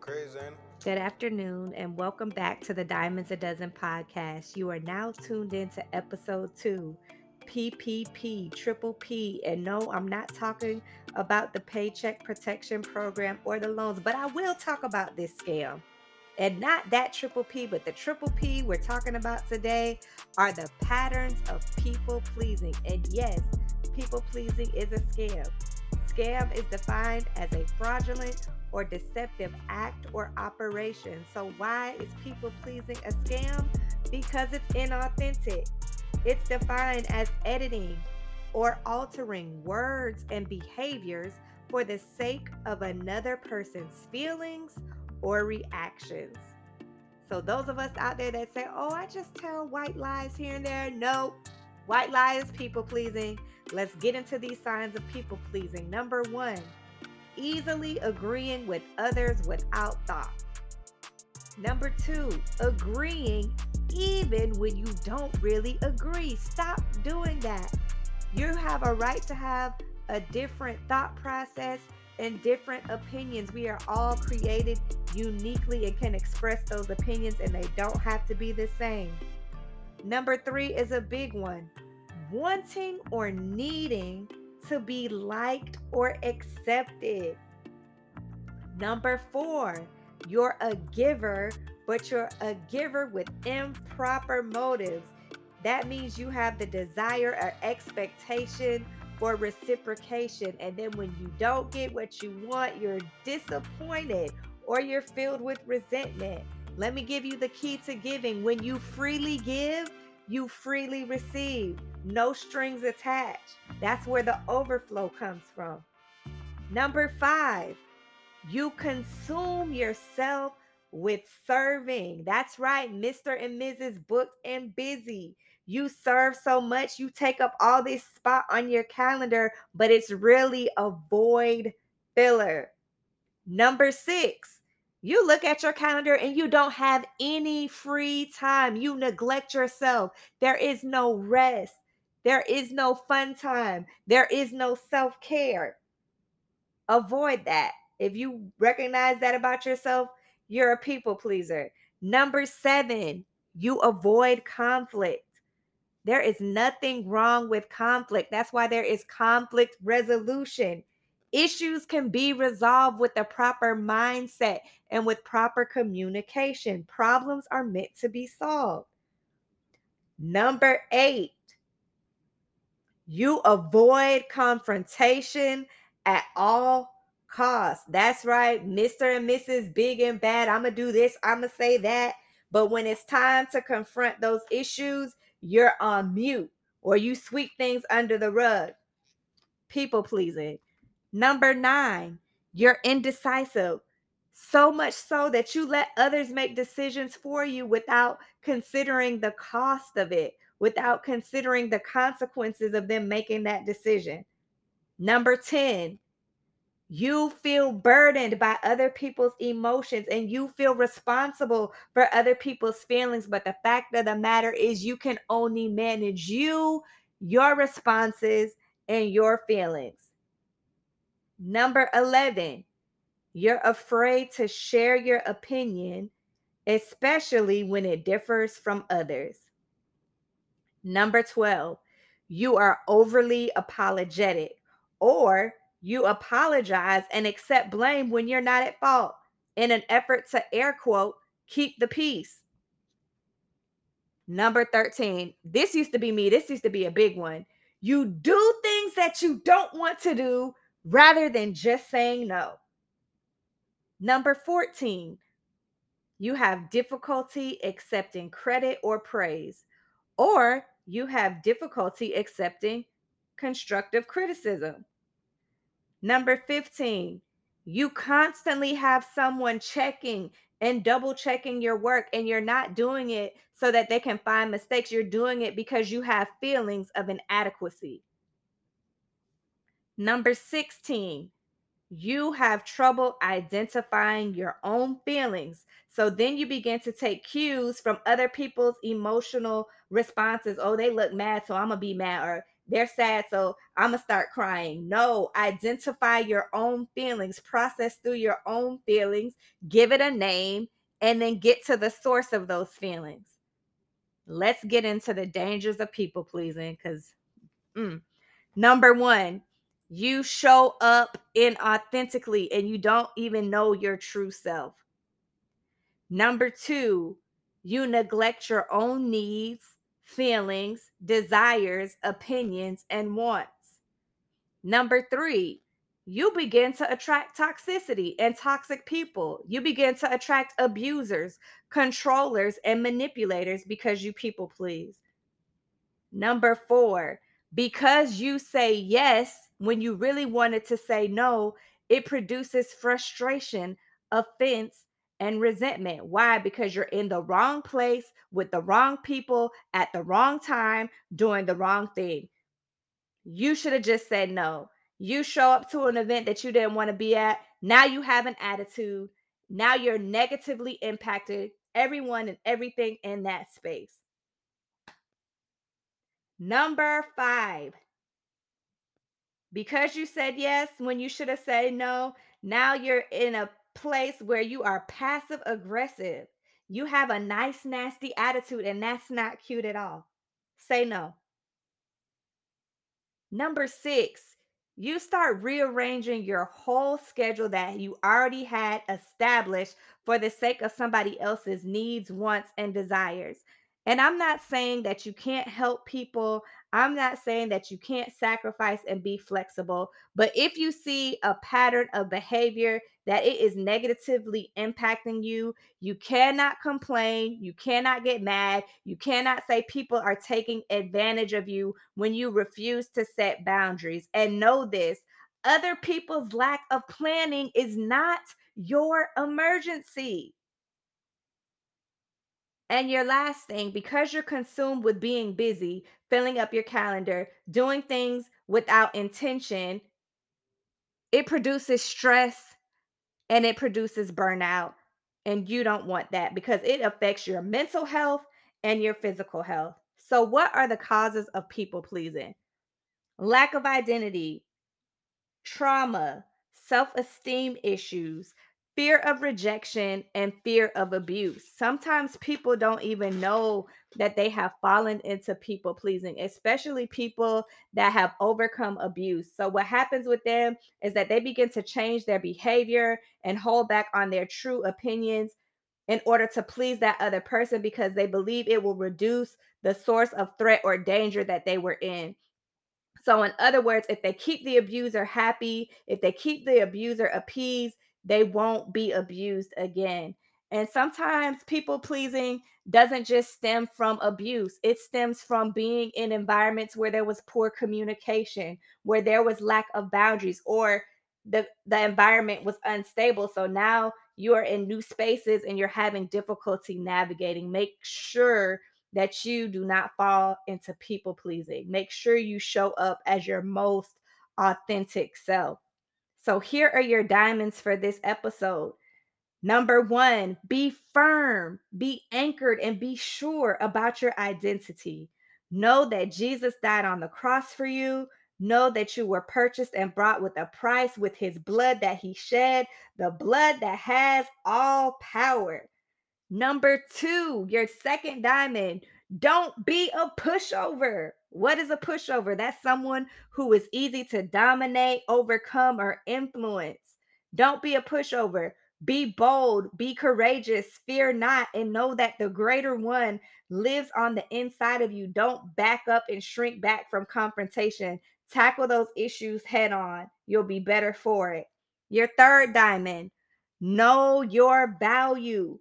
Crazy? Good afternoon, and welcome back to the Diamonds a Dozen podcast. You are now tuned in to episode two, PPP, Triple P. And no, I'm not talking about the Paycheck Protection Program or the loans, but I will talk about this scam. And not that triple P, but the triple P we're talking about today are the patterns of people pleasing. And yes, people pleasing is a scam. Scam is defined as a fraudulent or deceptive act or operation. So, why is people pleasing a scam? Because it's inauthentic. It's defined as editing or altering words and behaviors for the sake of another person's feelings or reactions. So, those of us out there that say, oh, I just tell white lies here and there, no, white lies, people pleasing. Let's get into these signs of people pleasing. Number one, easily agreeing with others without thought. Number two, agreeing even when you don't really agree. Stop doing that. You have a right to have a different thought process and different opinions. We are all created uniquely and can express those opinions, and they don't have to be the same. Number three is a big one wanting or needing to be liked or accepted. Number four, you're a giver, but you're a giver with improper motives. That means you have the desire or expectation for reciprocation. And then when you don't get what you want, you're disappointed or you're filled with resentment. Let me give you the key to giving. When you freely give, you freely receive, no strings attached. That's where the overflow comes from. Number five, you consume yourself with serving. That's right, Mr. and Mrs. Booked and Busy. You serve so much, you take up all this spot on your calendar, but it's really a void filler. Number six, you look at your calendar and you don't have any free time. You neglect yourself. There is no rest. There is no fun time. There is no self care. Avoid that. If you recognize that about yourself, you're a people pleaser. Number seven, you avoid conflict. There is nothing wrong with conflict. That's why there is conflict resolution. Issues can be resolved with the proper mindset and with proper communication. Problems are meant to be solved. Number eight, you avoid confrontation at all costs. That's right, Mr. and Mrs. Big and Bad. I'm going to do this, I'm going to say that. But when it's time to confront those issues, you're on mute or you sweep things under the rug. People pleasing. Number nine, you're indecisive. So much so that you let others make decisions for you without considering the cost of it, without considering the consequences of them making that decision. Number 10, you feel burdened by other people's emotions and you feel responsible for other people's feelings. But the fact of the matter is, you can only manage you, your responses, and your feelings. Number 11, you're afraid to share your opinion, especially when it differs from others. Number 12, you are overly apologetic or you apologize and accept blame when you're not at fault in an effort to air quote keep the peace. Number 13, this used to be me, this used to be a big one. You do things that you don't want to do rather than just saying no. Number 14, you have difficulty accepting credit or praise, or you have difficulty accepting constructive criticism. Number 15, you constantly have someone checking and double checking your work, and you're not doing it so that they can find mistakes. You're doing it because you have feelings of inadequacy. Number 16, you have trouble identifying your own feelings. So then you begin to take cues from other people's emotional responses. Oh, they look mad, so I'm going to be mad. Or they're sad, so I'm gonna start crying. No, identify your own feelings, process through your own feelings, give it a name, and then get to the source of those feelings. Let's get into the dangers of people pleasing because mm. number one, you show up inauthentically and you don't even know your true self. Number two, you neglect your own needs, feelings, desires, opinions, and wants. Number three, you begin to attract toxicity and toxic people. You begin to attract abusers, controllers, and manipulators because you people please. Number four, because you say yes when you really wanted to say no, it produces frustration, offense, and resentment. Why? Because you're in the wrong place with the wrong people at the wrong time doing the wrong thing. You should have just said no. You show up to an event that you didn't want to be at. Now you have an attitude. Now you're negatively impacted everyone and everything in that space. Number five, because you said yes when you should have said no, now you're in a place where you are passive aggressive. You have a nice, nasty attitude, and that's not cute at all. Say no. Number six, you start rearranging your whole schedule that you already had established for the sake of somebody else's needs, wants, and desires. And I'm not saying that you can't help people. I'm not saying that you can't sacrifice and be flexible. But if you see a pattern of behavior that it is negatively impacting you, you cannot complain. You cannot get mad. You cannot say people are taking advantage of you when you refuse to set boundaries. And know this other people's lack of planning is not your emergency. And your last thing, because you're consumed with being busy, filling up your calendar, doing things without intention, it produces stress and it produces burnout. And you don't want that because it affects your mental health and your physical health. So, what are the causes of people pleasing? Lack of identity, trauma, self esteem issues, fear of rejection and fear of abuse. Sometimes people don't even know that they have fallen into people pleasing, especially people that have overcome abuse. So, what happens with them is that they begin to change their behavior and hold back on their true opinions in order to please that other person because they believe it will reduce the source of threat or danger that they were in. So, in other words, if they keep the abuser happy, if they keep the abuser appeased, they won't be abused again. And sometimes people pleasing doesn't just stem from abuse, it stems from being in environments where there was poor communication, where there was lack of boundaries, or the, the environment was unstable. So now you are in new spaces and you're having difficulty navigating. Make sure that you do not fall into people pleasing. Make sure you show up as your most authentic self. So here are your diamonds for this episode. Number one, be firm, be anchored, and be sure about your identity. Know that Jesus died on the cross for you. Know that you were purchased and brought with a price with his blood that he shed, the blood that has all power. Number two, your second diamond, don't be a pushover. What is a pushover? That's someone who is easy to dominate, overcome, or influence. Don't be a pushover. Be bold, be courageous, fear not, and know that the greater one lives on the inside of you. Don't back up and shrink back from confrontation. Tackle those issues head on. You'll be better for it. Your third diamond, know your value.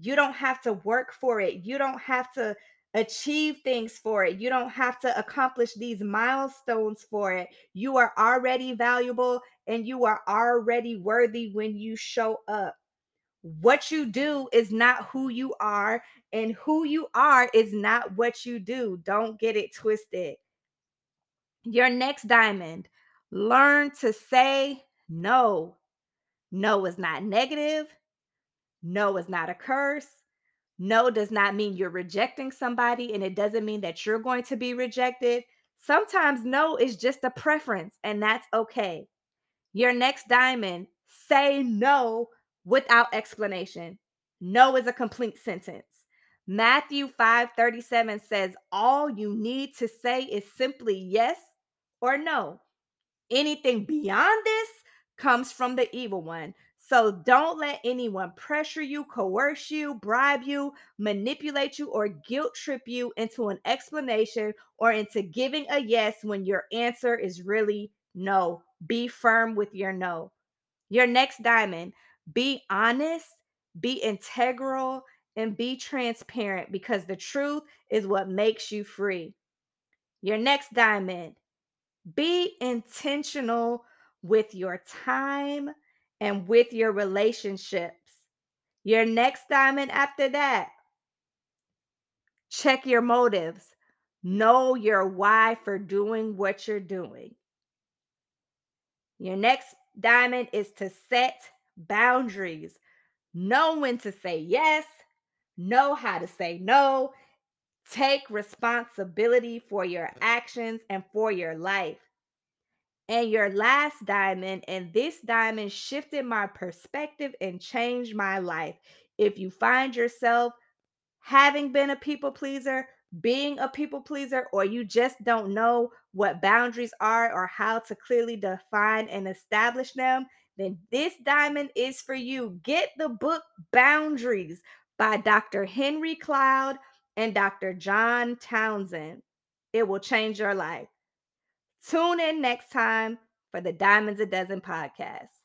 You don't have to work for it. You don't have to achieve things for it. You don't have to accomplish these milestones for it. You are already valuable and you are already worthy when you show up. What you do is not who you are, and who you are is not what you do. Don't get it twisted. Your next diamond learn to say no. No is not negative. No is not a curse. No does not mean you're rejecting somebody, and it doesn't mean that you're going to be rejected. Sometimes no is just a preference, and that's okay. Your next diamond, say no without explanation. No is a complete sentence. Matthew 5:37 says all you need to say is simply yes or no. Anything beyond this comes from the evil one. So don't let anyone pressure you, coerce you, bribe you, manipulate you, or guilt trip you into an explanation or into giving a yes when your answer is really no. Be firm with your no. Your next diamond, be honest, be integral, and be transparent because the truth is what makes you free. Your next diamond, be intentional with your time and with your relationships. Your next diamond after that, check your motives. Know your why for doing what you're doing. Your next diamond is to set boundaries. Know when to say yes, know how to say no. Take responsibility for your actions and for your life. And your last diamond, and this diamond shifted my perspective and changed my life. If you find yourself having been a people pleaser, being a people pleaser, or you just don't know what boundaries are or how to clearly define and establish them, then this diamond is for you. Get the book Boundaries by Dr. Henry Cloud and Dr. John Townsend. It will change your life. Tune in next time for the Diamonds a Dozen podcast.